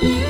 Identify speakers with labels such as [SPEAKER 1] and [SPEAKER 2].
[SPEAKER 1] Yeah.